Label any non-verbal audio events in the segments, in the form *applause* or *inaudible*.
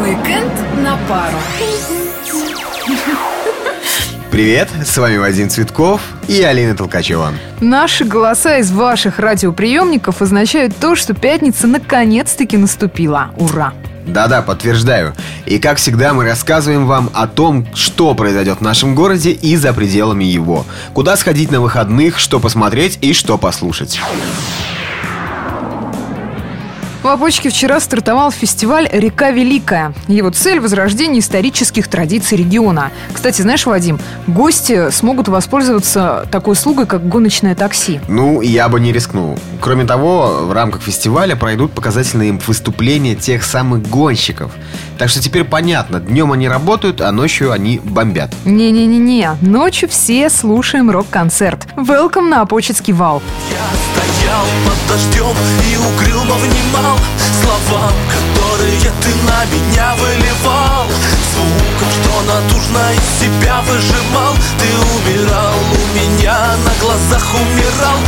Уикенд на пару. Привет, с вами Вадим Цветков и Алина Толкачева. Наши голоса из ваших радиоприемников означают то, что пятница наконец-таки наступила. Ура! Да-да, подтверждаю. И как всегда мы рассказываем вам о том, что произойдет в нашем городе и за пределами его. Куда сходить на выходных, что посмотреть и что послушать. В Опочке вчера стартовал фестиваль «Река Великая». Его цель – возрождение исторических традиций региона. Кстати, знаешь, Вадим, гости смогут воспользоваться такой услугой, как гоночное такси. Ну, я бы не рискнул. Кроме того, в рамках фестиваля пройдут показательные выступления тех самых гонщиков. Так что теперь понятно, днем они работают, а ночью они бомбят. Не-не-не-не, ночью все слушаем рок-концерт. Welcome на Опочецкий вал. Я стоял под дождем и угрюмо внимал Словам, которые ты на меня выливал Звуком, что натужно из себя выжимал Ты умирал у меня, на глазах умирал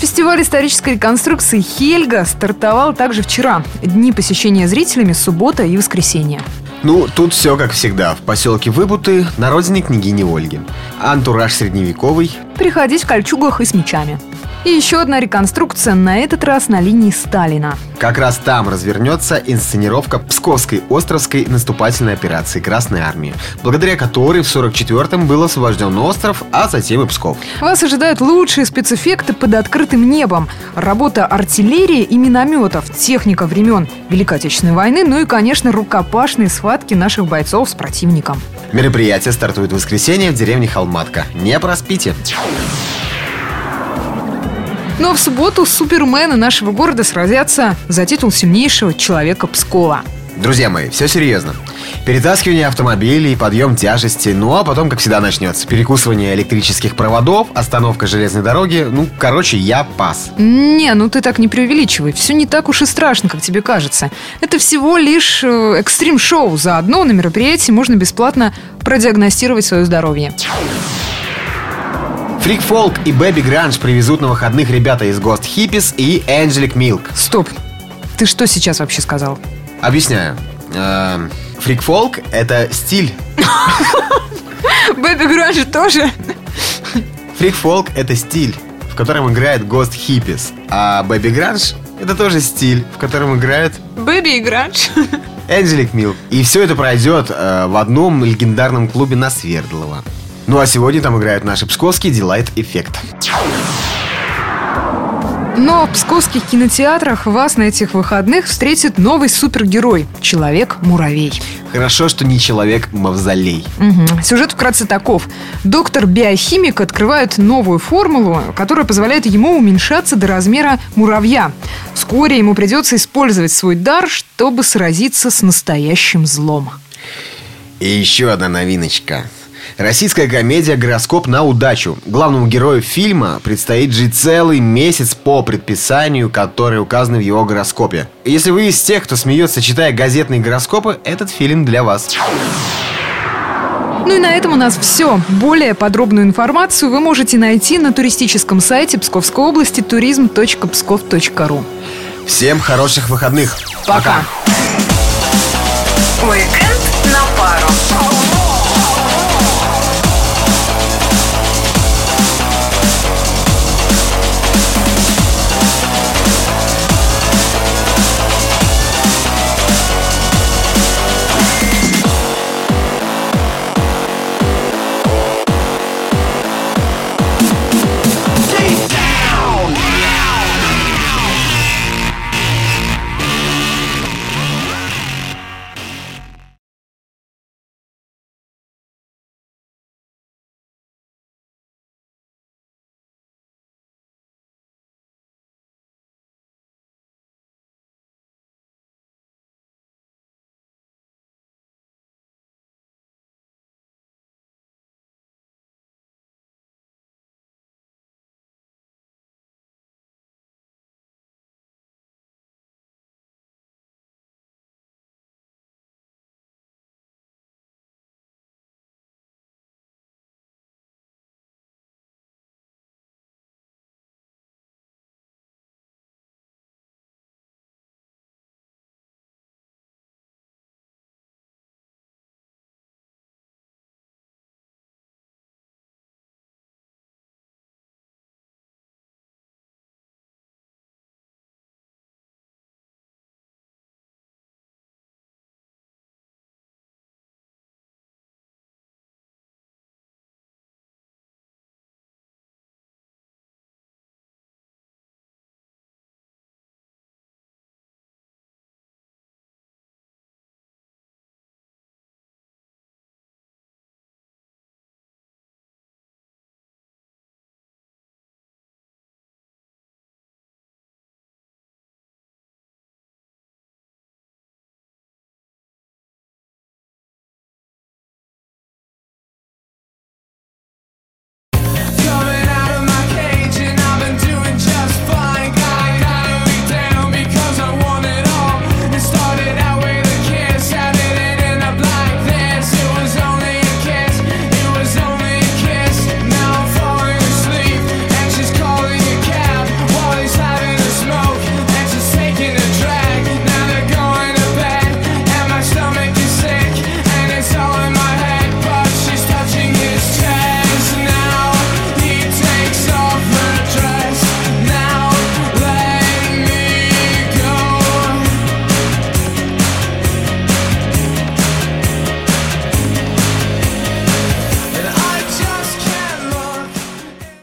Фестиваль исторической реконструкции «Хельга» стартовал также вчера. Дни посещения зрителями суббота и воскресенье. Ну, тут все как всегда. В поселке Выбуты, на родине княгини Ольги. Антураж средневековый. Приходить в кольчугах и с мечами. И еще одна реконструкция, на этот раз на линии Сталина. Как раз там развернется инсценировка Псковской Островской наступательной операции Красной Армии, благодаря которой в 44-м был освобожден остров, а затем и Псков. Вас ожидают лучшие спецэффекты под открытым небом, работа артиллерии и минометов, техника времен Великой Отечественной войны, ну и, конечно, рукопашные схватки наших бойцов с противником. Мероприятие стартует в воскресенье в деревне Холматка. Не проспите. Ну а в субботу супермены нашего города сразятся за титул сильнейшего человека Пскова. Друзья мои, все серьезно. Перетаскивание автомобилей, подъем тяжести, ну а потом, как всегда, начнется перекусывание электрических проводов, остановка железной дороги. Ну, короче, я пас. Не, ну ты так не преувеличивай. Все не так уж и страшно, как тебе кажется. Это всего лишь э, экстрим-шоу. Заодно на мероприятии можно бесплатно продиагностировать свое здоровье. Freak folk и baby grunge привезут на выходных ребята из Ghost Hippies и Angelic Milk. Стоп. Ты что сейчас вообще сказал? Объясняю. Эм, Freak folk — это стиль. *laughs* Baby grunge тоже? Freak folk — это стиль, в котором играет Ghost Hippies. А baby grunge — это тоже стиль, в котором играет Бэби и Гранж. Angelic Milk. И все это пройдет э, в одном легендарном клубе на Свердлова. Ну а сегодня там играют наши псковские Delight Effect. Но в псковских кинотеатрах вас на этих выходных встретит новый супергерой – Человек-муравей. Хорошо, что не человек-мавзолей. Мгм. Сюжет вкратце таков. Доктор-биохимик открывает новую формулу, которая позволяет ему уменьшаться до размера муравья. Вскоре ему придется использовать свой дар, чтобы сразиться с настоящим злом. И еще одна новиночка. Российская комедия «Гороскоп на удачу». Главному герою фильма предстоит жить целый месяц по предписанию, которое указано в его гороскопе. Если вы из тех, кто смеется, читая газетные гороскопы, этот фильм для вас. Ну и на этом у нас все. Более подробную информацию вы можете найти на туристическом сайте Псковской области turism.pskov.ru. Всем хороших выходных. Пока. Уикенд